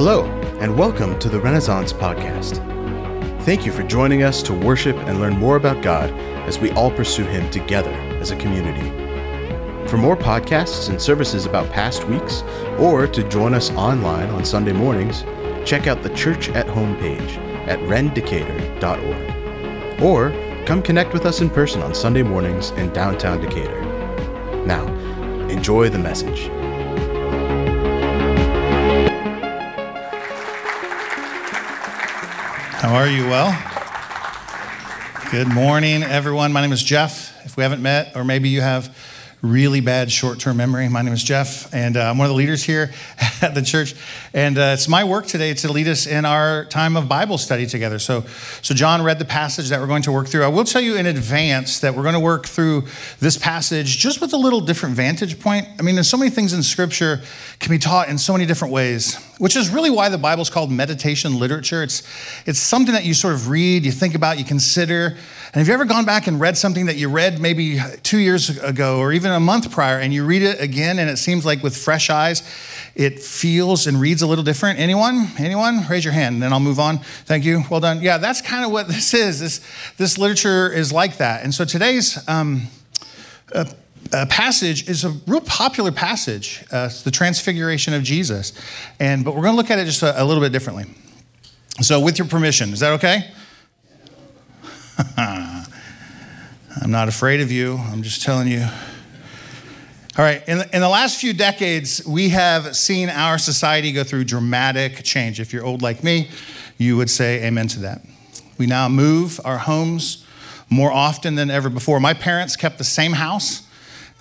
Hello, and welcome to the Renaissance Podcast. Thank you for joining us to worship and learn more about God as we all pursue Him together as a community. For more podcasts and services about past weeks, or to join us online on Sunday mornings, check out the Church at Home page at rendecatur.org. Or come connect with us in person on Sunday mornings in downtown Decatur. Now, enjoy the message. How are you? Well, good morning, everyone. My name is Jeff. If we haven't met, or maybe you have really bad short term memory. My name is Jeff, and uh, I'm one of the leaders here at the church. And uh, it's my work today to lead us in our time of Bible study together. So, so, John read the passage that we're going to work through. I will tell you in advance that we're going to work through this passage just with a little different vantage point. I mean, there's so many things in Scripture can be taught in so many different ways, which is really why the Bible's called meditation literature. It's, it's something that you sort of read, you think about, you consider. And have you ever gone back and read something that you read maybe two years ago or even a month prior, and you read it again, and it seems like with fresh eyes, it feels and reads a little different? Anyone? Anyone? Raise your hand, and then I'll move on. Thank you. Well done. Yeah, that's kind of what this is. This, this literature is like that. And so today's. Um, uh, uh, passage is a real popular passage. Uh, it's the Transfiguration of Jesus, and but we're going to look at it just a, a little bit differently. So, with your permission, is that okay? I'm not afraid of you. I'm just telling you. All right, in the, in the last few decades, we have seen our society go through dramatic change. If you're old like me, you would say amen to that. We now move our homes more often than ever before. My parents kept the same house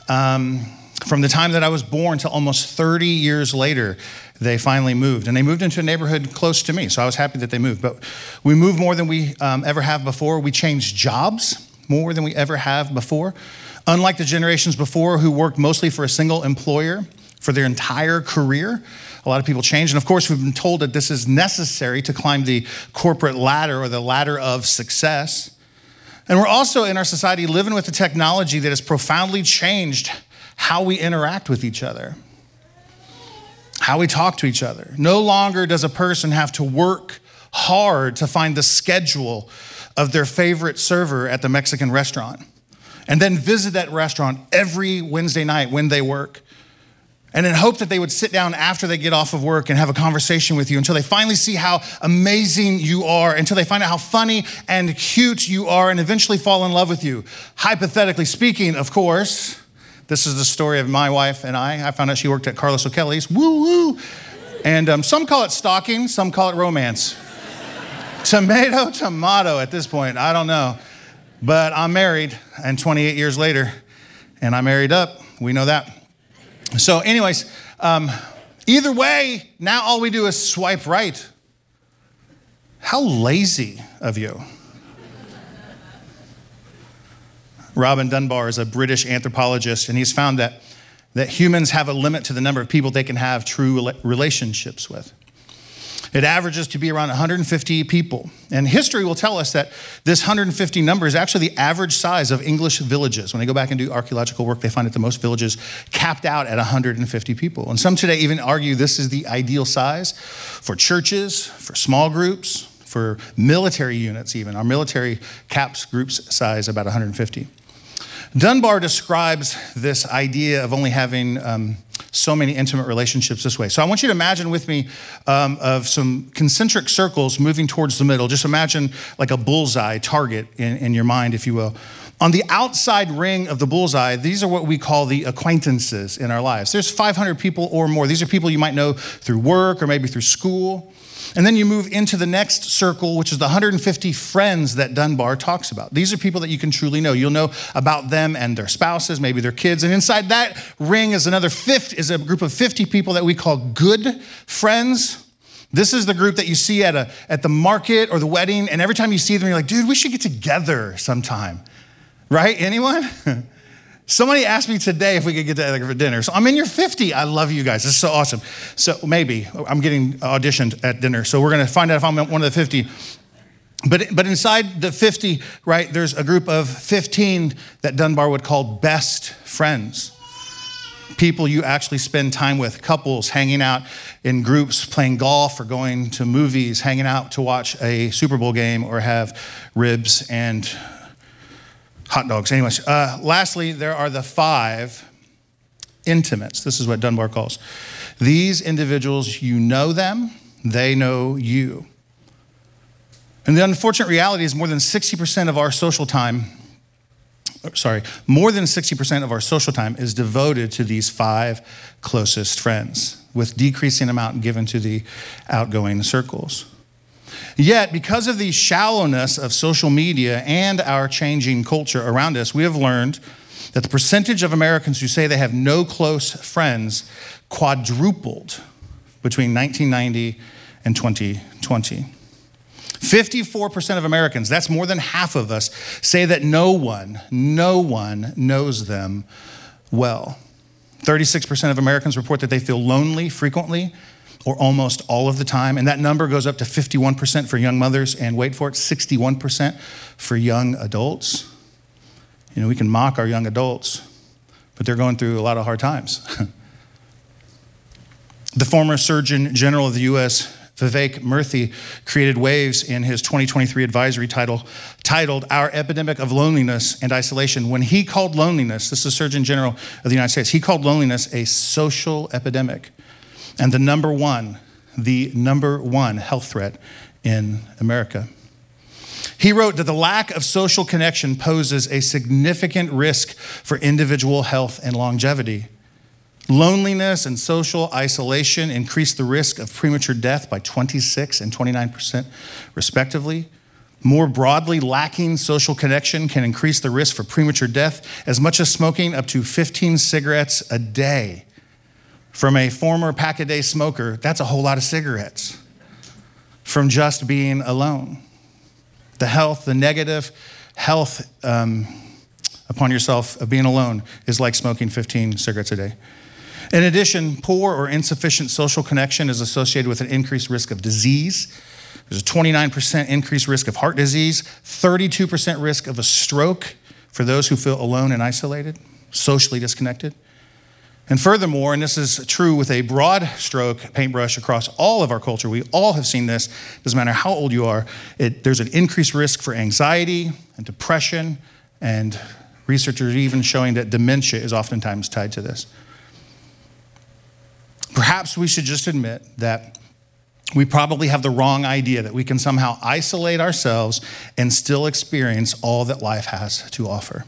um, from the time that I was born to almost 30 years later, they finally moved. And they moved into a neighborhood close to me. So I was happy that they moved. But we moved more than we um, ever have before. We changed jobs more than we ever have before. Unlike the generations before who worked mostly for a single employer for their entire career, a lot of people change. And of course, we've been told that this is necessary to climb the corporate ladder or the ladder of success. And we're also in our society living with a technology that has profoundly changed how we interact with each other, how we talk to each other. No longer does a person have to work hard to find the schedule of their favorite server at the Mexican restaurant and then visit that restaurant every Wednesday night when they work and in hope that they would sit down after they get off of work and have a conversation with you until they finally see how amazing you are, until they find out how funny and cute you are, and eventually fall in love with you. Hypothetically speaking, of course, this is the story of my wife and I. I found out she worked at Carlos O'Kelly's. Woo woo. And um, some call it stalking, some call it romance. tomato, tomato at this point. I don't know. But I'm married, and 28 years later, and I married up. We know that. So, anyways, um, either way, now all we do is swipe right. How lazy of you. Robin Dunbar is a British anthropologist, and he's found that, that humans have a limit to the number of people they can have true relationships with. It averages to be around 150 people. And history will tell us that this 150 number is actually the average size of English villages. When they go back and do archaeological work, they find that the most villages capped out at 150 people. And some today even argue this is the ideal size for churches, for small groups, for military units, even. Our military caps groups size about 150. Dunbar describes this idea of only having um, so many intimate relationships this way. So I want you to imagine with me um, of some concentric circles moving towards the middle. Just imagine like a bullseye target in, in your mind, if you will. On the outside ring of the bullseye, these are what we call the acquaintances in our lives. There's 500 people or more. These are people you might know through work or maybe through school. And then you move into the next circle, which is the 150 friends that Dunbar talks about. These are people that you can truly know. You'll know about them and their spouses, maybe their kids. And inside that ring is another 50, is a group of 50 people that we call good friends. This is the group that you see at, a, at the market or the wedding, and every time you see them, you're like, dude, we should get together sometime. Right? Anyone? Somebody asked me today if we could get together for dinner. So I'm in your 50. I love you guys. This is so awesome. So maybe I'm getting auditioned at dinner. So we're going to find out if I'm one of the 50. But, but inside the 50, right, there's a group of 15 that Dunbar would call best friends. people you actually spend time with, couples hanging out in groups, playing golf or going to movies, hanging out to watch a Super Bowl game or have ribs and hot dogs. Anyways, uh, lastly, there are the five intimates. This is what Dunbar calls. These individuals, you know them, they know you. And the unfortunate reality is more than 60% of our social time, sorry, more than 60% of our social time is devoted to these five closest friends, with decreasing amount given to the outgoing circles. Yet, because of the shallowness of social media and our changing culture around us, we have learned that the percentage of Americans who say they have no close friends quadrupled between 1990 and 2020. 54% of Americans, that's more than half of us, say that no one, no one knows them well. 36% of Americans report that they feel lonely frequently or almost all of the time. And that number goes up to 51% for young mothers and wait for it, 61% for young adults. You know, we can mock our young adults, but they're going through a lot of hard times. the former Surgeon General of the U.S., Vivek Murthy created waves in his 2023 advisory title titled Our Epidemic of Loneliness and Isolation. When he called loneliness, this is Surgeon General of the United States, he called loneliness a social epidemic and the number one, the number one health threat in America. He wrote that the lack of social connection poses a significant risk for individual health and longevity. Loneliness and social isolation increase the risk of premature death by 26 and 29%, respectively. More broadly, lacking social connection can increase the risk for premature death as much as smoking up to 15 cigarettes a day. From a former pack a day smoker, that's a whole lot of cigarettes from just being alone. The health, the negative health um, upon yourself of being alone is like smoking 15 cigarettes a day. In addition, poor or insufficient social connection is associated with an increased risk of disease. There's a 29% increased risk of heart disease, 32% risk of a stroke for those who feel alone and isolated, socially disconnected. And furthermore, and this is true with a broad stroke paintbrush across all of our culture, we all have seen this, doesn't matter how old you are, it, there's an increased risk for anxiety and depression, and researchers even showing that dementia is oftentimes tied to this. Perhaps we should just admit that we probably have the wrong idea that we can somehow isolate ourselves and still experience all that life has to offer.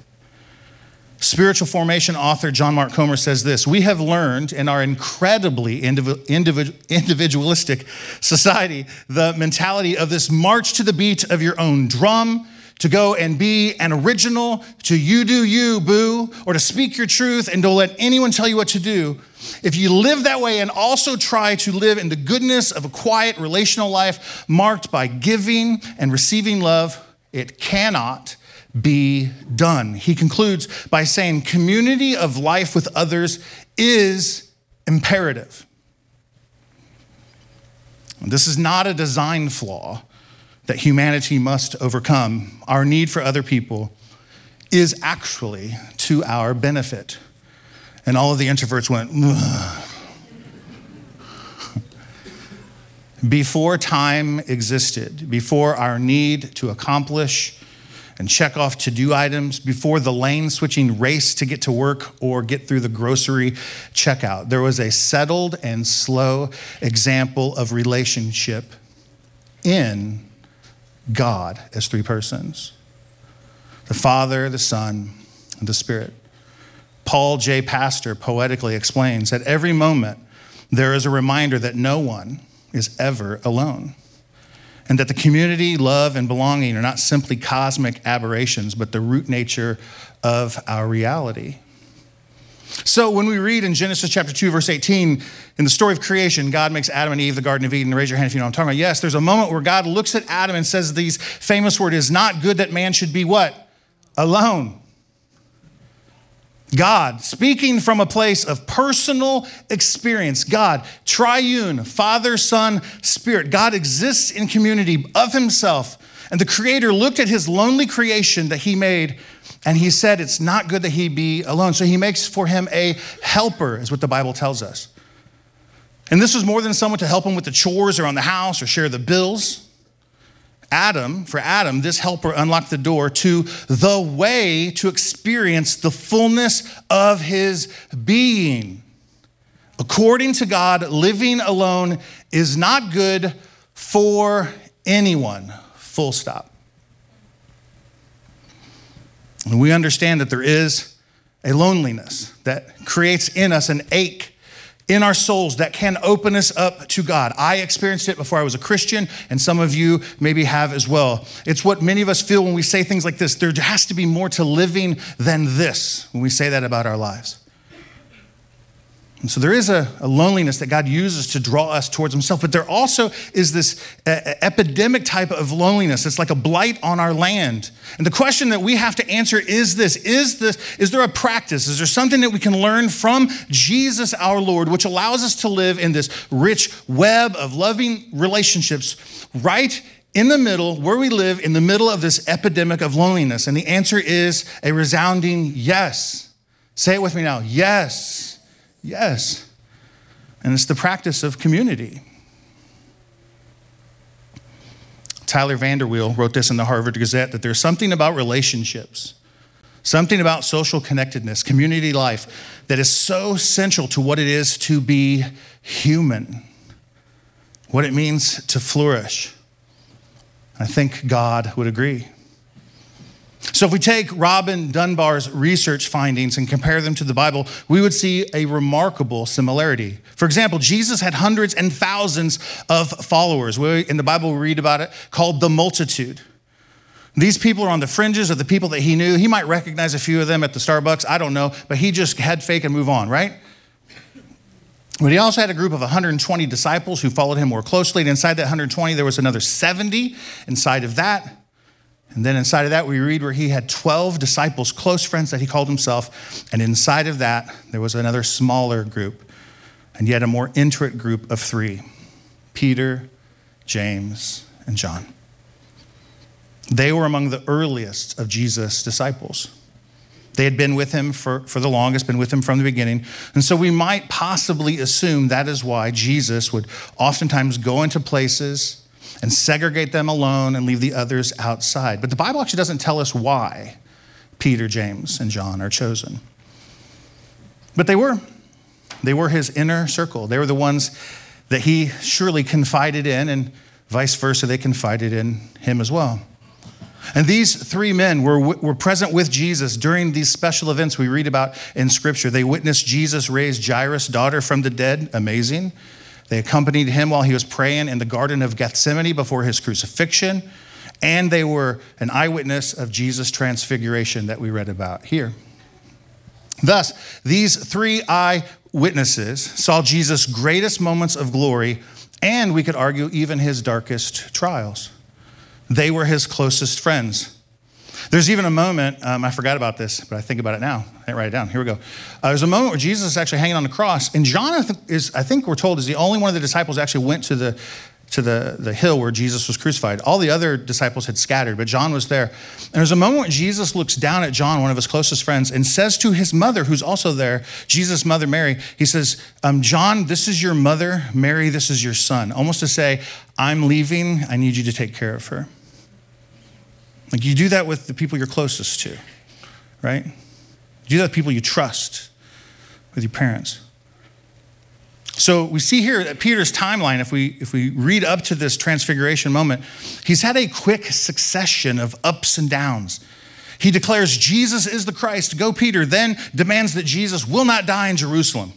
Spiritual formation author John Mark Comer says this We have learned in our incredibly individualistic society the mentality of this march to the beat of your own drum to go and be an original, to you do you, boo, or to speak your truth and don't let anyone tell you what to do, if you live that way and also try to live in the goodness of a quiet relational life marked by giving and receiving love, it cannot be done. He concludes by saying community of life with others is imperative. This is not a design flaw that humanity must overcome, our need for other people is actually to our benefit. And all of the introverts went, before time existed, before our need to accomplish and check off to do items, before the lane switching race to get to work or get through the grocery checkout, there was a settled and slow example of relationship in God as three persons the Father, the Son, and the Spirit. Paul J. Pastor poetically explains at every moment there is a reminder that no one is ever alone, and that the community, love, and belonging are not simply cosmic aberrations, but the root nature of our reality. So when we read in Genesis chapter 2, verse 18, in the story of creation, God makes Adam and Eve the Garden of Eden. Raise your hand if you know what I'm talking about. Yes, there's a moment where God looks at Adam and says these famous words, is not good that man should be what? Alone. God, speaking from a place of personal experience, God, triune, Father, Son, Spirit. God exists in community of Himself And the Creator looked at his lonely creation that he made and he said, It's not good that he be alone. So he makes for him a helper, is what the Bible tells us. And this was more than someone to help him with the chores around the house or share the bills. Adam, for Adam, this helper unlocked the door to the way to experience the fullness of his being. According to God, living alone is not good for anyone. Full stop. And we understand that there is a loneliness that creates in us an ache in our souls that can open us up to God. I experienced it before I was a Christian, and some of you maybe have as well. It's what many of us feel when we say things like this there has to be more to living than this when we say that about our lives. And so there is a, a, loneliness that God uses to draw us towards Himself, but there also is this uh, epidemic type of loneliness. It's like a blight on our land. And the question that we have to answer is this is, this, is there a practice? Is there something that we can learn from Jesus our Lord, which allows us to live in this rich web of loving relationships right in the middle, where we live, in the middle of this epidemic of loneliness? And the answer is a resounding yes. Say it with me now yes. Yes. And it's the practice of community. Tyler VanderWeele wrote this in the Harvard Gazette that there's something about relationships, something about social connectedness, community life that is so central to what it is to be human, what it means to flourish. I think God would agree. So, if we take Robin Dunbar's research findings and compare them to the Bible, we would see a remarkable similarity. For example, Jesus had hundreds and thousands of followers. In the Bible, we read about it called the multitude. These people are on the fringes of the people that he knew. He might recognize a few of them at the Starbucks, I don't know, but he just had fake and move on, right? But he also had a group of 120 disciples who followed him more closely. And inside that 120, there was another 70 inside of that. And then inside of that, we read where he had 12 disciples, close friends that he called himself. And inside of that, there was another smaller group, and yet a more intimate group of three Peter, James, and John. They were among the earliest of Jesus' disciples. They had been with him for, for the longest, been with him from the beginning. And so we might possibly assume that is why Jesus would oftentimes go into places and segregate them alone and leave the others outside. But the Bible actually doesn't tell us why Peter, James, and John are chosen. But they were. They were his inner circle. They were the ones that he surely confided in, and vice versa, they confided in him as well. And these three men were, were present with Jesus during these special events we read about in Scripture. They witnessed Jesus raise Jairus' daughter from the dead. Amazing. They accompanied him while he was praying in the Garden of Gethsemane before his crucifixion, and they were an eyewitness of Jesus' transfiguration that we read about here. Thus, these three eyewitnesses saw Jesus' greatest moments of glory, and we could argue even his darkest trials. They were his closest friends. There's even a moment, um, I forgot about this, but I think about it now. I didn't write it down. Here we go. Uh, there's a moment where Jesus is actually hanging on the cross, and John is, I think we're told, is the only one of the disciples actually went to the to the, the hill where Jesus was crucified. All the other disciples had scattered, but John was there. And there's a moment when Jesus looks down at John, one of his closest friends, and says to his mother, who's also there, Jesus' mother, Mary, he says, um, John, this is your mother. Mary, this is your son. Almost to say, I'm leaving. I need you to take care of her. Like you do that with the people you're closest to, right? You do that with people you trust, with your parents. So we see here that Peter's timeline, if we if we read up to this transfiguration moment, he's had a quick succession of ups and downs. He declares Jesus is the Christ. Go, Peter, then demands that Jesus will not die in Jerusalem.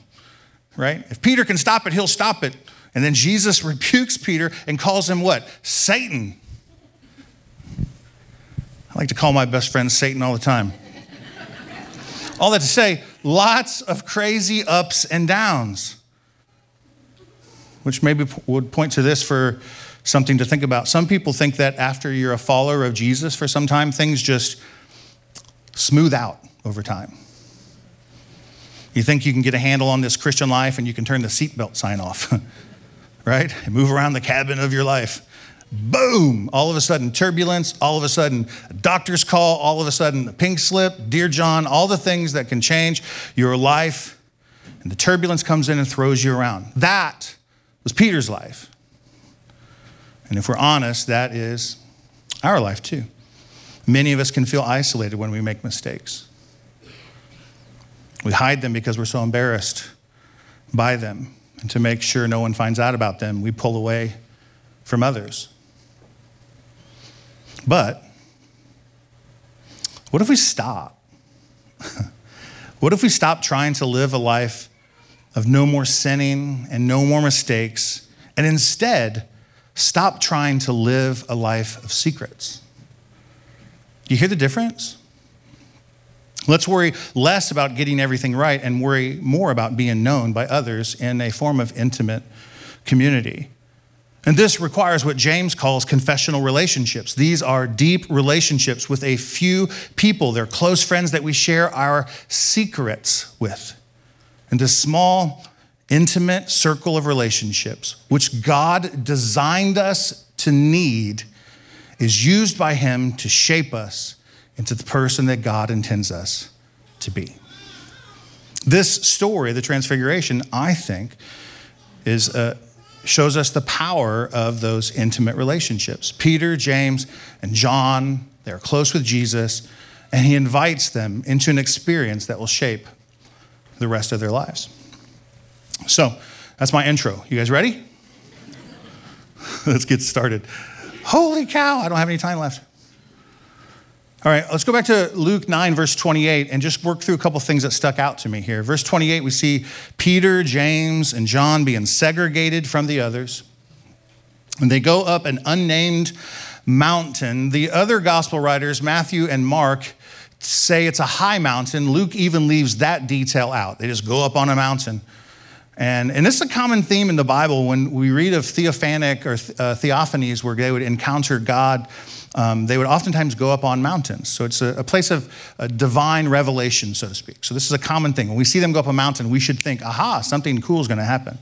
Right? If Peter can stop it, he'll stop it. And then Jesus rebukes Peter and calls him what? Satan. I like to call my best friend Satan all the time. all that to say, lots of crazy ups and downs, which maybe would point to this for something to think about. Some people think that after you're a follower of Jesus for some time, things just smooth out over time. You think you can get a handle on this Christian life and you can turn the seatbelt sign off, right? And move around the cabin of your life. Boom, all of a sudden turbulence, all of a sudden a doctor's call, all of a sudden a pink slip, Dear John, all the things that can change your life. And the turbulence comes in and throws you around. That was Peter's life. And if we're honest, that is our life too. Many of us can feel isolated when we make mistakes. We hide them because we're so embarrassed by them. And to make sure no one finds out about them, we pull away from others. But what if we stop? what if we stop trying to live a life of no more sinning and no more mistakes, and instead stop trying to live a life of secrets? Do you hear the difference? Let's worry less about getting everything right and worry more about being known by others in a form of intimate community. And this requires what James calls confessional relationships. These are deep relationships with a few people. They're close friends that we share our secrets with. And this small, intimate circle of relationships, which God designed us to need, is used by Him to shape us into the person that God intends us to be. This story, the Transfiguration, I think, is a shows us the power of those intimate relationships. Peter, James, and John, they're close with Jesus, and he invites them into an experience that will shape the rest of their lives. So, that's my intro. You guys ready? Let's get started. Holy cow, I don't have any time left. All right, let's go back to Luke 9, verse 28, and just work through a couple things that stuck out to me here. Verse 28, we see Peter, James, and John being segregated from the others. And they go up an unnamed mountain. The other gospel writers, Matthew and Mark, say it's a high mountain. Luke even leaves that detail out. They just go up on a mountain. And, and this is a common theme in the Bible when we read of theophanic or uh, theophanies where they would encounter God um, they would oftentimes go up on mountains. So it's a, a place of a divine revelation, so to speak. So this is a common thing. When we see them go up a mountain, we should think, aha, something cool is going to happen.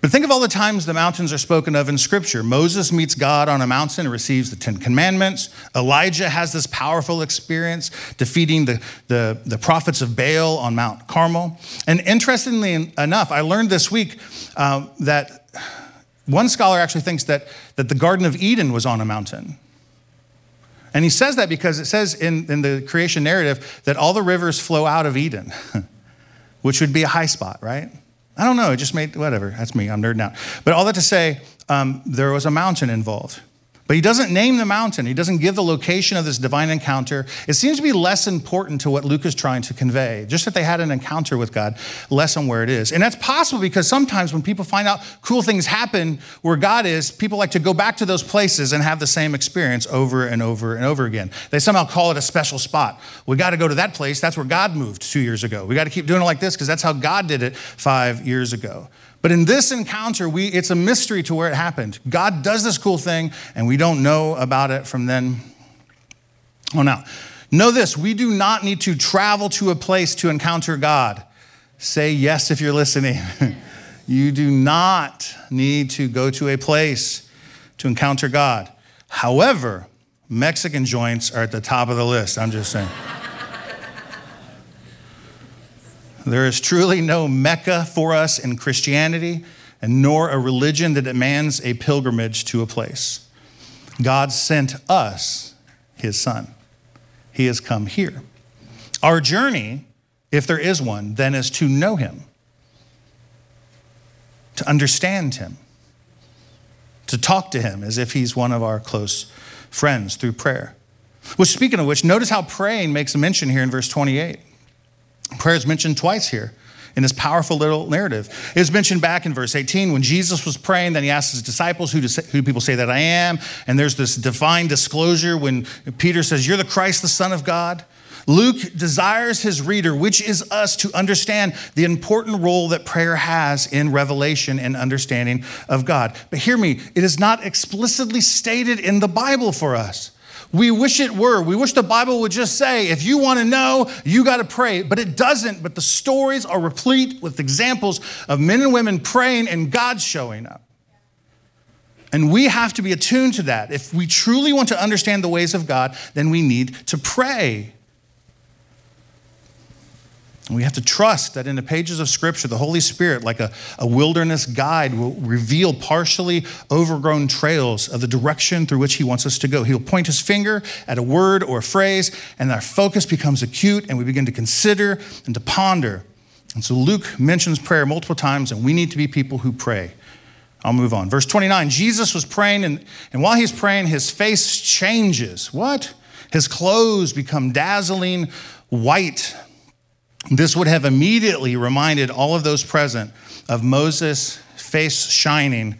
But think of all the times the mountains are spoken of in Scripture. Moses meets God on a mountain and receives the Ten Commandments. Elijah has this powerful experience defeating the, the, the prophets of Baal on Mount Carmel. And interestingly enough, I learned this week uh, that one scholar actually thinks that, that the Garden of Eden was on a mountain. And he says that because it says in, in the creation narrative that all the rivers flow out of Eden, which would be a high spot, right? I don't know. It just made, whatever. That's me. I'm nerding out. But all that to say, um, there was a mountain involved. But he doesn't name the mountain. He doesn't give the location of this divine encounter. It seems to be less important to what Luke is trying to convey. Just that they had an encounter with God, less on where it is. And that's possible because sometimes when people find out cool things happen where God is, people like to go back to those places and have the same experience over and over and over again. They somehow call it a special spot. We got to go to that place. That's where God moved two years ago. We got to keep doing it like this because that's how God did it five years ago. But in this encounter, we, it's a mystery to where it happened. God does this cool thing, and we don't know about it from then on out. Know this we do not need to travel to a place to encounter God. Say yes if you're listening. you do not need to go to a place to encounter God. However, Mexican joints are at the top of the list. I'm just saying. There is truly no Mecca for us in Christianity, and nor a religion that demands a pilgrimage to a place. God sent us his son. He has come here. Our journey, if there is one, then is to know him, to understand him, to talk to him as if he's one of our close friends through prayer. Which, speaking of which, notice how praying makes a mention here in verse 28. Prayer is mentioned twice here in this powerful little narrative. It was mentioned back in verse 18 when Jesus was praying, then he asked his disciples, Who do, who do people say that I am? And there's this divine disclosure when Peter says, You're the Christ, the Son of God. Luke desires his reader, which is us, to understand the important role that prayer has in revelation and understanding of God. But hear me, it is not explicitly stated in the Bible for us. We wish it were. We wish the Bible would just say, if you want to know, you got to pray. But it doesn't. But the stories are replete with examples of men and women praying and God showing up. And we have to be attuned to that. If we truly want to understand the ways of God, then we need to pray. We have to trust that in the pages of Scripture, the Holy Spirit, like a, a wilderness guide, will reveal partially overgrown trails of the direction through which He wants us to go. He'll point His finger at a word or a phrase, and our focus becomes acute, and we begin to consider and to ponder. And so Luke mentions prayer multiple times, and we need to be people who pray. I'll move on. Verse 29 Jesus was praying, and, and while he's praying, his face changes. What? His clothes become dazzling white. This would have immediately reminded all of those present of Moses' face shining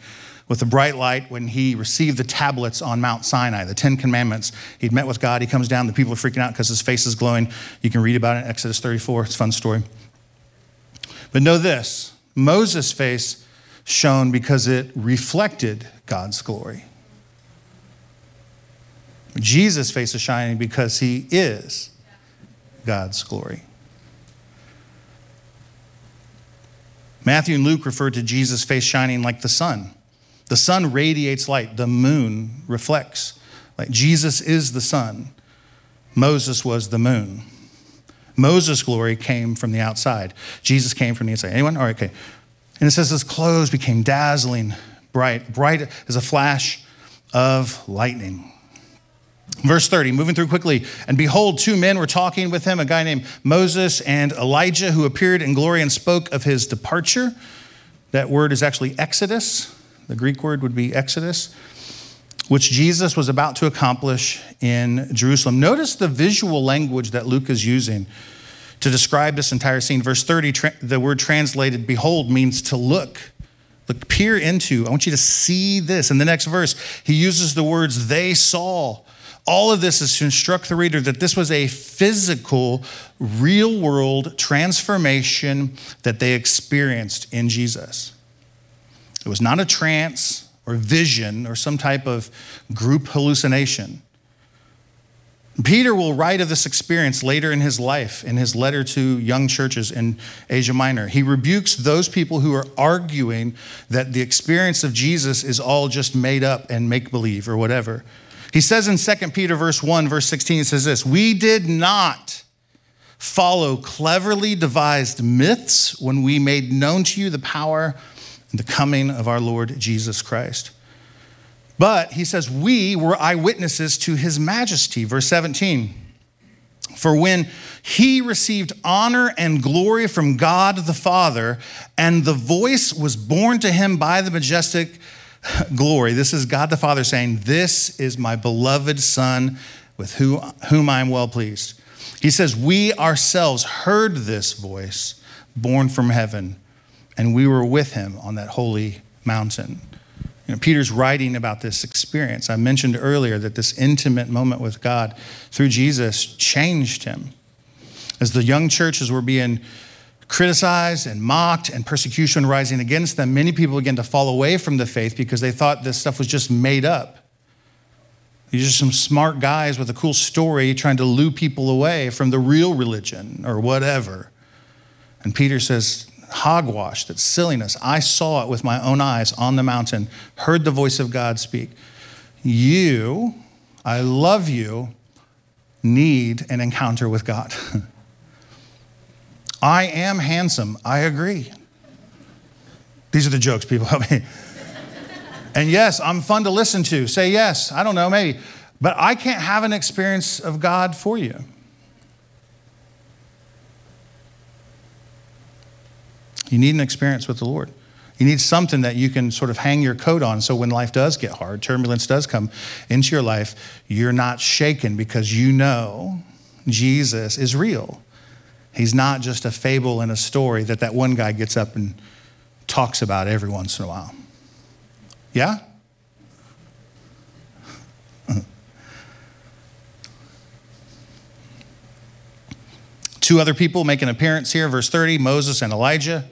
with a bright light when he received the tablets on Mount Sinai, the Ten Commandments. He'd met with God. He comes down. The people are freaking out because his face is glowing. You can read about it in Exodus 34. It's a fun story. But know this Moses' face shone because it reflected God's glory. Jesus' face is shining because he is God's glory. Matthew and Luke refer to Jesus' face shining like the sun. The sun radiates light, the moon reflects. Like Jesus is the sun, Moses was the moon. Moses' glory came from the outside. Jesus came from the inside. Anyone? All right, okay. And it says his clothes became dazzling, bright, bright as a flash of lightning. Verse 30, moving through quickly. And behold, two men were talking with him, a guy named Moses and Elijah, who appeared in glory and spoke of his departure. That word is actually Exodus. The Greek word would be Exodus, which Jesus was about to accomplish in Jerusalem. Notice the visual language that Luke is using to describe this entire scene. Verse 30, tra- the word translated behold means to look. Look, peer into. I want you to see this. In the next verse, he uses the words they saw. All of this is to instruct the reader that this was a physical, real world transformation that they experienced in Jesus. It was not a trance or vision or some type of group hallucination. Peter will write of this experience later in his life in his letter to young churches in Asia Minor. He rebukes those people who are arguing that the experience of Jesus is all just made up and make believe or whatever. He says in 2 Peter verse 1 verse 16 it says this, "We did not follow cleverly devised myths when we made known to you the power and the coming of our Lord Jesus Christ." But he says, We were eyewitnesses to his majesty. Verse 17. For when he received honor and glory from God the Father, and the voice was borne to him by the majestic glory, this is God the Father saying, This is my beloved Son with whom I am well pleased. He says, We ourselves heard this voice borne from heaven, and we were with him on that holy mountain. You know, Peter's writing about this experience. I mentioned earlier that this intimate moment with God through Jesus changed him. As the young churches were being criticized and mocked and persecution rising against them, many people began to fall away from the faith because they thought this stuff was just made up. These are some smart guys with a cool story trying to lure people away from the real religion or whatever. And Peter says, hogwash, that's silliness. I saw it with my own eyes on the mountain, heard the voice of God speak. You, I love you, need an encounter with God. I am handsome. I agree. These are the jokes people help me. and yes, I'm fun to listen to. Say yes. I don't know, maybe. But I can't have an experience of God for you. You need an experience with the Lord. You need something that you can sort of hang your coat on so when life does get hard, turbulence does come into your life, you're not shaken because you know Jesus is real. He's not just a fable and a story that that one guy gets up and talks about every once in a while. Yeah? Two other people make an appearance here, verse 30 Moses and Elijah.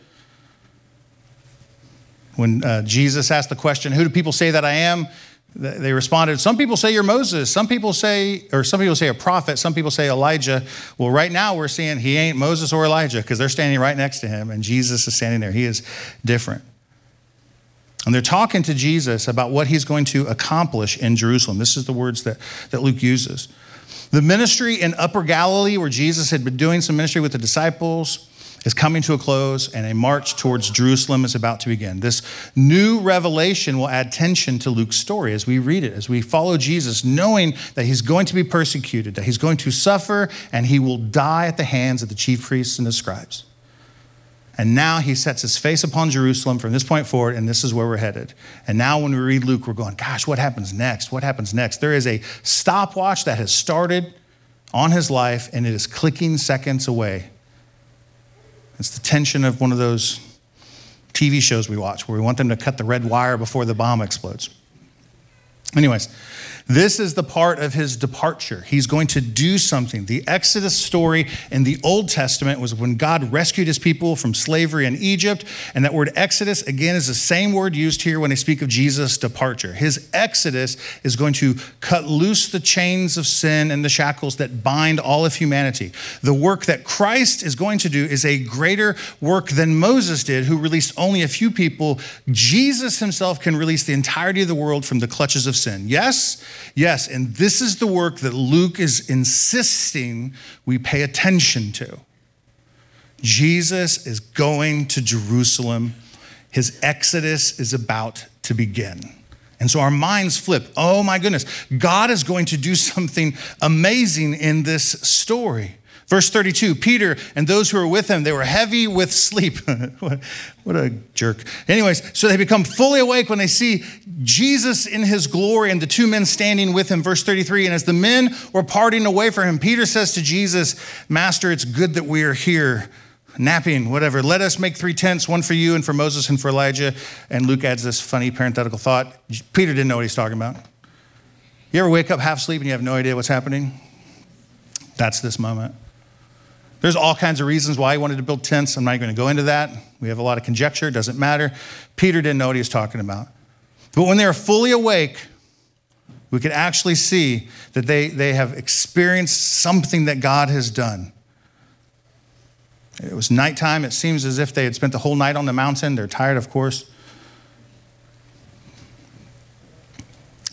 When uh, Jesus asked the question, Who do people say that I am? They responded, Some people say you're Moses. Some people say, or some people say a prophet. Some people say Elijah. Well, right now we're seeing he ain't Moses or Elijah because they're standing right next to him and Jesus is standing there. He is different. And they're talking to Jesus about what he's going to accomplish in Jerusalem. This is the words that, that Luke uses. The ministry in Upper Galilee, where Jesus had been doing some ministry with the disciples, is coming to a close, and a march towards Jerusalem is about to begin. This new revelation will add tension to Luke's story as we read it, as we follow Jesus, knowing that he's going to be persecuted, that he's going to suffer, and he will die at the hands of the chief priests and the scribes. And now he sets his face upon Jerusalem from this point forward, and this is where we're headed. And now when we read Luke, we're going, gosh, what happens next? What happens next? There is a stopwatch that has started on his life, and it is clicking seconds away. It's the tension of one of those TV shows we watch where we want them to cut the red wire before the bomb explodes. Anyways, this is the part of his departure. He's going to do something. The Exodus story in the Old Testament was when God rescued his people from slavery in Egypt. And that word Exodus, again, is the same word used here when they speak of Jesus' departure. His Exodus is going to cut loose the chains of sin and the shackles that bind all of humanity. The work that Christ is going to do is a greater work than Moses did, who released only a few people. Jesus himself can release the entirety of the world from the clutches of sin. Yes, Yes, and this is the work that Luke is insisting we pay attention to. Jesus is going to Jerusalem. His exodus is about to begin. And so our minds flip. Oh my goodness, God is going to do something amazing in this story. Verse 32 Peter and those who were with him, they were heavy with sleep. what, a jerk. Anyways, so they become fully awake when they see Jesus in his glory and the two men standing with him. Verse 33 And as the men were parting away from him, Peter says to Jesus, Master, it's good that we are here napping, whatever. Let us make three tents, one for you and for Moses and for Elijah. And Luke adds this funny parenthetical thought. Peter didn't know what he's talking about. You ever wake up half asleep and you have no idea what's happening? That's this moment. There's all kinds of reasons why he wanted to build tents. I'm not going to go into that. We have a lot of conjecture, it doesn't matter. Peter didn't know what he was talking about. But when they are fully awake, we can actually see that they, they have experienced something that God has done. It was nighttime. It seems as if they had spent the whole night on the mountain. They're tired, of course.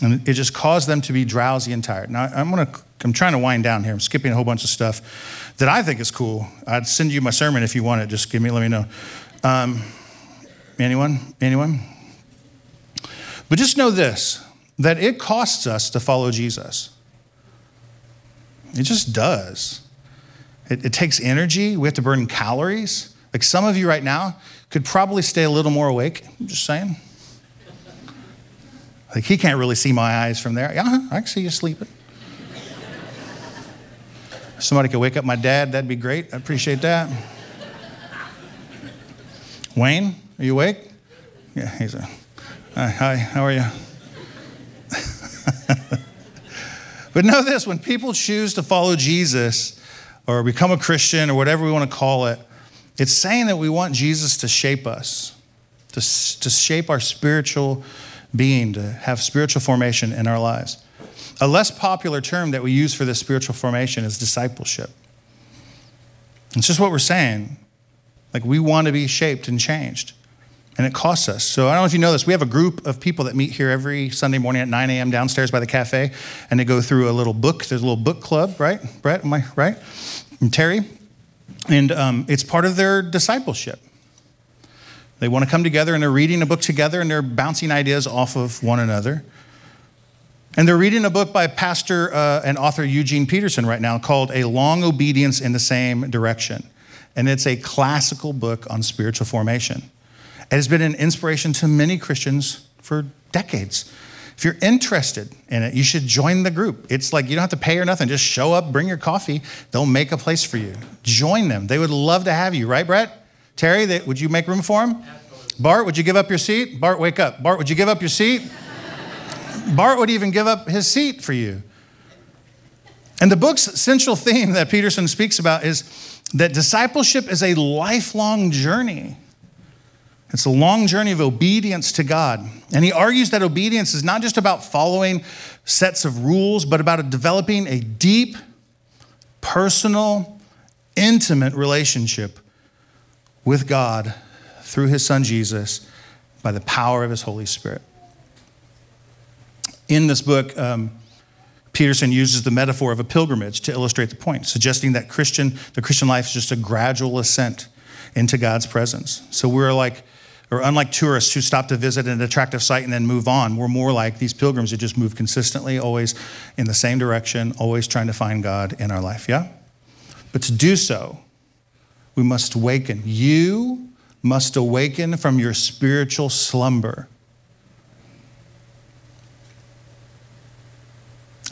And it just caused them to be drowsy and tired. Now, I'm, gonna, I'm trying to wind down here. I'm skipping a whole bunch of stuff that I think is cool. I'd send you my sermon if you want it. Just give me, let me know. Um, anyone? Anyone? But just know this that it costs us to follow Jesus. It just does. It, it, takes energy. We have to burn calories. Like some of you right now could probably stay a little more awake. I'm just saying. Like he can't really see my eyes from there. Yeah, I can see you sleeping. Somebody could wake up my dad, that'd be great. I appreciate that. Wayne, are you awake? Yeah, he's a. Uh, hi, how are you? but know this when people choose to follow Jesus or become a Christian or whatever we want to call it, it's saying that we want Jesus to shape us, to, to shape our spiritual being, to have spiritual formation in our lives. A less popular term that we use for this spiritual formation is discipleship. It's just what we're saying. Like, we want to be shaped and changed, and it costs us. So, I don't know if you know this. We have a group of people that meet here every Sunday morning at 9 a.m. downstairs by the cafe, and they go through a little book. There's a little book club, right? Brett, am I right? And Terry. And um, it's part of their discipleship. They want to come together and they're reading a book together and they're bouncing ideas off of one another. And they're reading a book by pastor uh, and author Eugene Peterson right now called A Long Obedience in the Same Direction. And it's a classical book on spiritual formation. It has been an inspiration to many Christians for decades. If you're interested in it, you should join the group. It's like you don't have to pay or nothing. Just show up, bring your coffee. They'll make a place for you. Join them. They would love to have you, right, Brett? Terry, they, would you make room for him? Absolutely. Bart, would you give up your seat? Bart, wake up. Bart, would you give up your seat? Bart would even give up his seat for you. And the book's central theme that Peterson speaks about is that discipleship is a lifelong journey. It's a long journey of obedience to God. And he argues that obedience is not just about following sets of rules, but about developing a deep, personal, intimate relationship with God through his son Jesus by the power of his Holy Spirit. In this book, um, Peterson uses the metaphor of a pilgrimage to illustrate the point, suggesting that Christian, the Christian life is just a gradual ascent into God's presence. So we're like, or unlike tourists who stop to visit an attractive site and then move on, we're more like these pilgrims who just move consistently, always in the same direction, always trying to find God in our life, yeah? But to do so, we must awaken. You must awaken from your spiritual slumber.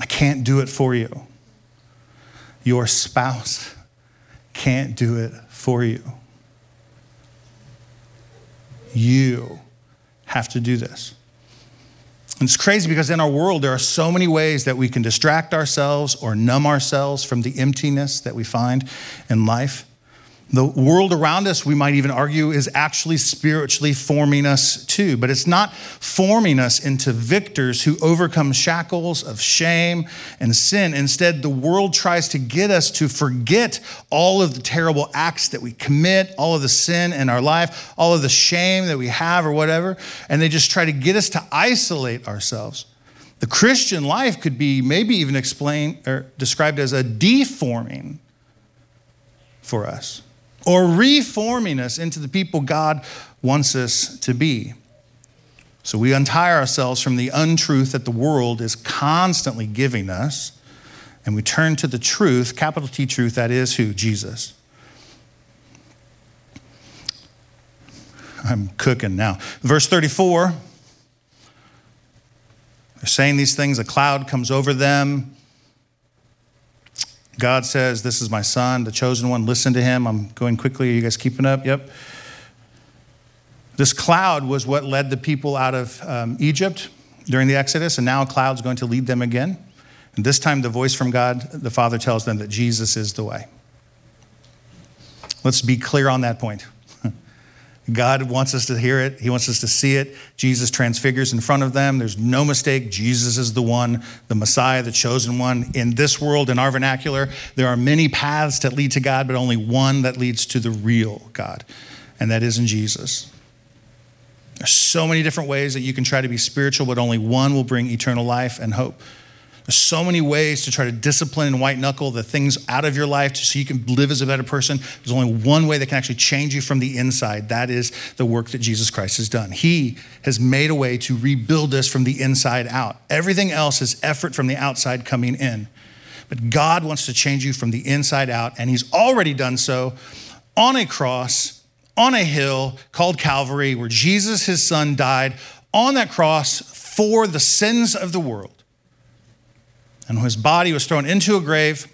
I can't do it for you. Your spouse can't do it for you. You have to do this. And it's crazy because in our world, there are so many ways that we can distract ourselves or numb ourselves from the emptiness that we find in life. The world around us, we might even argue, is actually spiritually forming us too. But it's not forming us into victors who overcome shackles of shame and sin. Instead, the world tries to get us to forget all of the terrible acts that we commit, all of the sin in our life, all of the shame that we have, or whatever. And they just try to get us to isolate ourselves. The Christian life could be maybe even explained or described as a deforming for us or reforming us into the people God wants us to be. So we untie ourselves from the untruth that the world is constantly giving us, and we turn to the truth, capital T truth, that is who? Jesus. I'm cooking now. Verse 34. They're saying these things, a cloud comes over them. God says, This is my son, the chosen one. Listen to him. I'm going quickly. Are you guys keeping up? Yep. This cloud was what led the people out of um, Egypt during the Exodus, and now a cloud's going to lead them again. And this time, the voice from God, the Father, tells them that Jesus is the way. Let's be clear on that point. God wants us to hear it. He wants us to see it. Jesus transfigures in front of them. There's no mistake. Jesus is the one, the Messiah, the chosen one. In this world, in our vernacular, there are many paths that lead to God, but only one that leads to the real God, and that is in Jesus. There's so many different ways that you can try to be spiritual, but only one will bring eternal life and hope. There's so many ways to try to discipline and white knuckle the things out of your life so you can live as a better person. There's only one way that can actually change you from the inside. That is the work that Jesus Christ has done. He has made a way to rebuild us from the inside out. Everything else is effort from the outside coming in. But God wants to change you from the inside out, and He's already done so on a cross, on a hill called Calvary, where Jesus, His Son, died on that cross for the sins of the world and his body was thrown into a grave.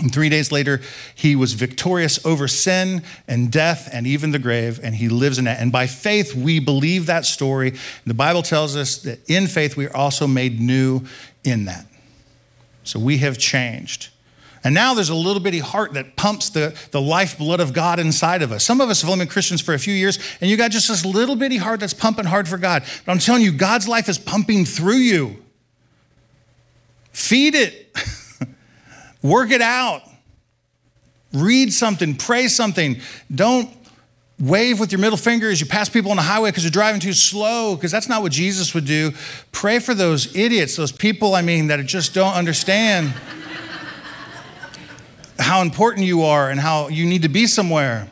And three days later, he was victorious over sin and death and even the grave, and he lives in that. And by faith, we believe that story. The Bible tells us that in faith, we are also made new in that. So we have changed. And now there's a little bitty heart that pumps the, the lifeblood of God inside of us. Some of us have only been Christians for a few years, and you got just this little bitty heart that's pumping hard for God. But I'm telling you, God's life is pumping through you. Feed it, work it out. Read something, pray something. Don't wave with your middle finger as you pass people on the highway because you're driving too slow, because that's not what Jesus would do. Pray for those idiots, those people, I mean, that just don't understand how important you are and how you need to be somewhere.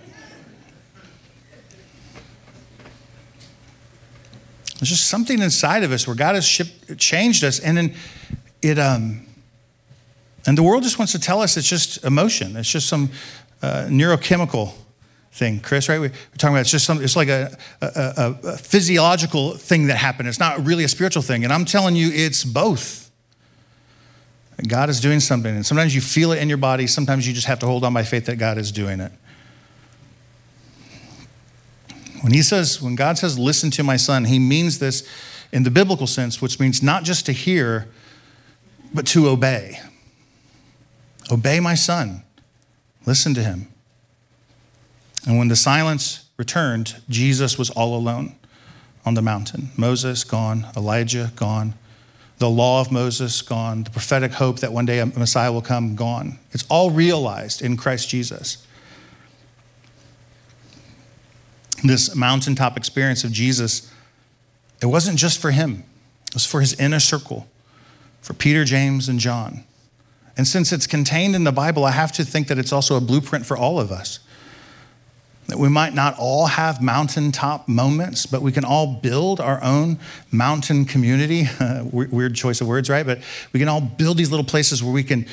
There's just something inside of us where God has changed us. And then it um, and the world just wants to tell us it's just emotion. It's just some uh, neurochemical thing, Chris. Right? We're talking about it's just some. It's like a, a, a physiological thing that happened. It's not really a spiritual thing. And I'm telling you, it's both. God is doing something, and sometimes you feel it in your body. Sometimes you just have to hold on by faith that God is doing it. When he says, when God says, "Listen to my son," he means this in the biblical sense, which means not just to hear but to obey. Obey my son. Listen to him. And when the silence returned, Jesus was all alone on the mountain. Moses gone, Elijah gone, the law of Moses gone, the prophetic hope that one day a Messiah will come gone. It's all realized in Christ Jesus. this mountaintop experience of Jesus, it wasn't just for him, it was for his inner circle, for Peter, James, and John. And since it's contained in the Bible, I have to think that it's also a blueprint for all of us. That we might not all have mountaintop moments, but we can all build our own mountain community. Weird choice of words, right? But we can all build these little places where we can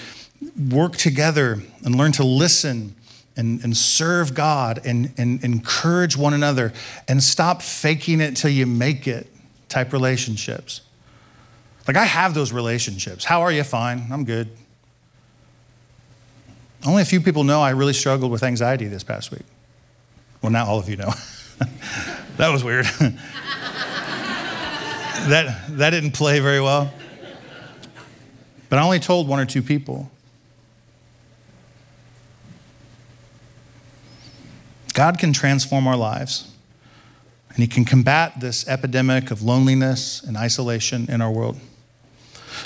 work together and learn to listen and, and serve God and, and encourage one another and stop faking it till you make it type relationships. Like I have those relationships. How are you? Fine. I'm good. Only a few people know I really struggled with anxiety this past week. Well, now all of you know. that was weird. that, that didn't play very well. But I only told one or two people. God can transform our lives, and He can combat this epidemic of loneliness and isolation in our world.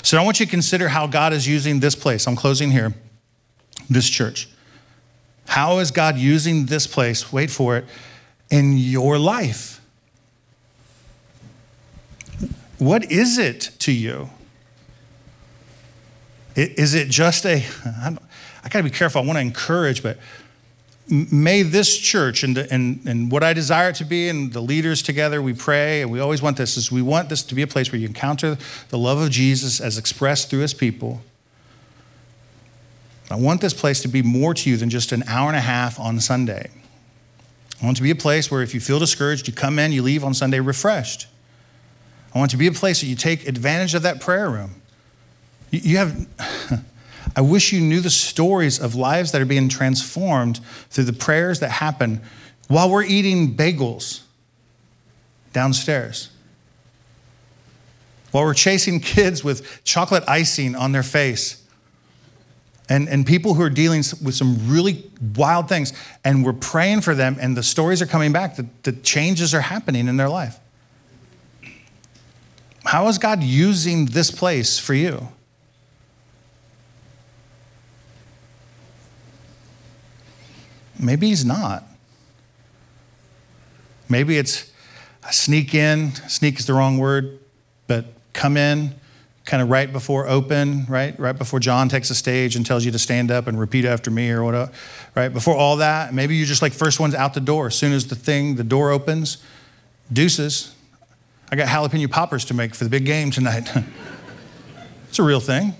So I want you to consider how God is using this place. I'm closing here, this church. How is God using this place, wait for it, in your life? What is it to you? Is it just a, I, I got to be careful, I want to encourage, but may this church and, and, and what I desire it to be, and the leaders together, we pray, and we always want this, is we want this to be a place where you encounter the love of Jesus as expressed through his people. I want this place to be more to you than just an hour and a half on Sunday. I want it to be a place where if you feel discouraged, you come in, you leave on Sunday refreshed. I want it to be a place that you take advantage of that prayer room. You have, I wish you knew the stories of lives that are being transformed through the prayers that happen while we're eating bagels downstairs. While we're chasing kids with chocolate icing on their face and, and people who are dealing with some really wild things, and we're praying for them, and the stories are coming back, that the changes are happening in their life. How is God using this place for you? Maybe He's not. Maybe it's sneak in, sneak is the wrong word, but come in kind of right before open, right? Right before John takes the stage and tells you to stand up and repeat after me or whatever, right? Before all that, maybe you're just like first one's out the door. As soon as the thing, the door opens, deuces. I got jalapeno poppers to make for the big game tonight. it's a real thing.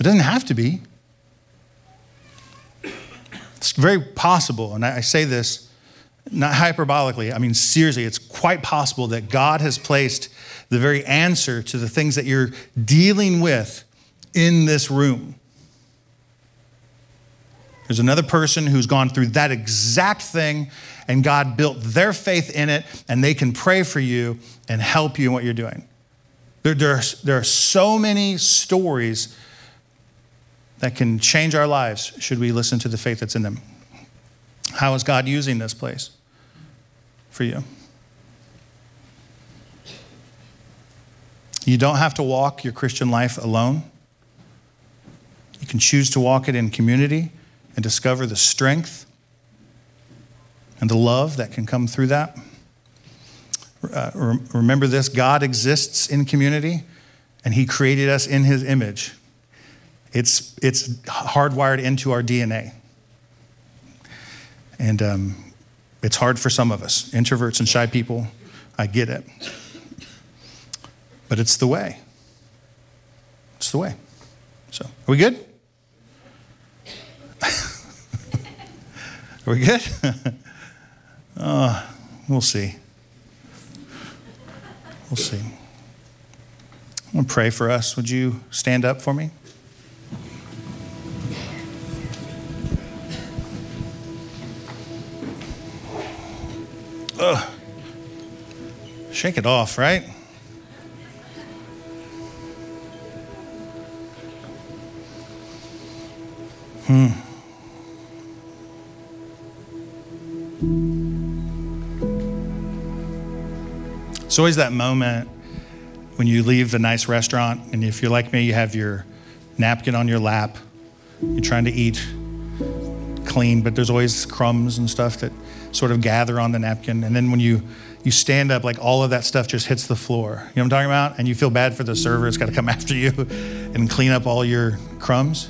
It doesn't have to be. It's very possible, and I say this not hyperbolically, I mean, seriously, it's quite possible that God has placed the very answer to the things that you're dealing with in this room. There's another person who's gone through that exact thing, and God built their faith in it, and they can pray for you and help you in what you're doing. There, there, are, there are so many stories that can change our lives should we listen to the faith that's in them. How is God using this place for you? You don't have to walk your Christian life alone. You can choose to walk it in community and discover the strength and the love that can come through that. Uh, remember this God exists in community, and He created us in His image. It's, it's hardwired into our DNA. And um, it's hard for some of us, introverts and shy people. I get it. But it's the way. It's the way. So, are we good? are we good? uh, we'll see. We'll see. I'm going to pray for us. Would you stand up for me? Shake it off, right? Hmm. It's always that moment when you leave the nice restaurant, and if you're like me, you have your napkin on your lap, you're trying to eat clean, but there's always crumbs and stuff that sort of gather on the napkin. And then when you you stand up, like all of that stuff just hits the floor. You know what I'm talking about? And you feel bad for the server. It's got to come after you and clean up all your crumbs.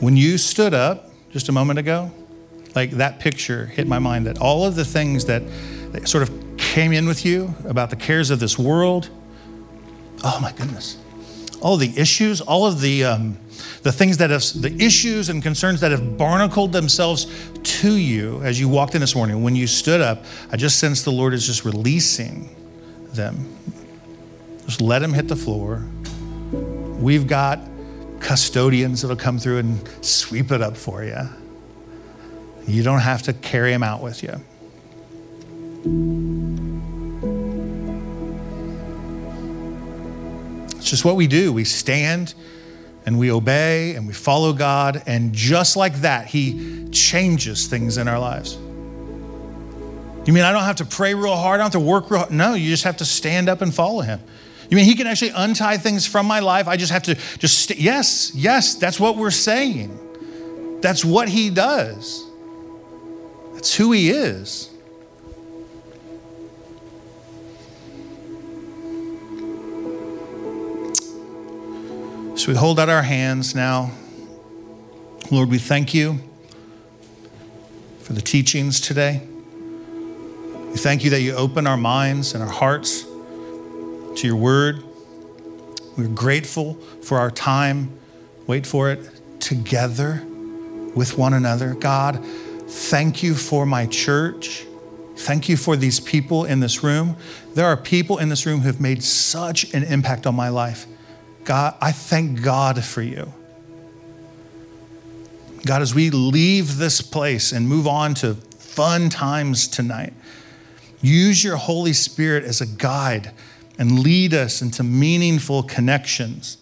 When you stood up just a moment ago, like that picture hit my mind that all of the things that, that sort of came in with you about the cares of this world, oh my goodness, all the issues, all of the um, the things that have, the issues and concerns that have barnacled themselves to you as you walked in this morning, when you stood up, I just sense the Lord is just releasing them. Just let them hit the floor. We've got custodians that'll come through and sweep it up for you. You don't have to carry them out with you. Just what we do. We stand and we obey and we follow God, and just like that, He changes things in our lives. You mean I don't have to pray real hard? I don't have to work real hard? No, you just have to stand up and follow Him. You mean He can actually untie things from my life? I just have to just, st- yes, yes, that's what we're saying. That's what He does, that's who He is. So we hold out our hands now. Lord, we thank you for the teachings today. We thank you that you open our minds and our hearts to your word. We're grateful for our time, wait for it, together with one another. God, thank you for my church. Thank you for these people in this room. There are people in this room who have made such an impact on my life. God, I thank God for you. God, as we leave this place and move on to fun times tonight, use your Holy Spirit as a guide and lead us into meaningful connections,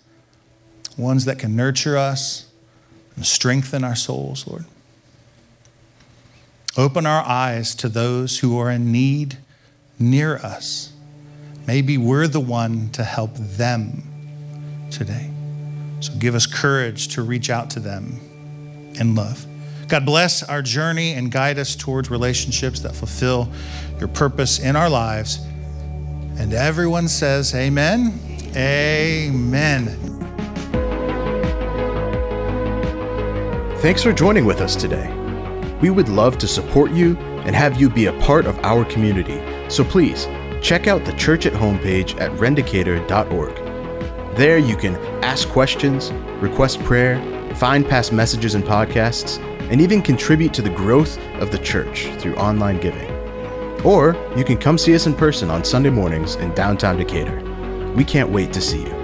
ones that can nurture us and strengthen our souls, Lord. Open our eyes to those who are in need near us. Maybe we're the one to help them today. So give us courage to reach out to them in love. God bless our journey and guide us towards relationships that fulfill your purpose in our lives. And everyone says, Amen. Amen. Thanks for joining with us today. We would love to support you and have you be a part of our community. So please check out the church at homepage at rendicator.org. There you can ask questions, request prayer, find past messages and podcasts, and even contribute to the growth of the church through online giving. Or you can come see us in person on Sunday mornings in downtown Decatur. We can't wait to see you.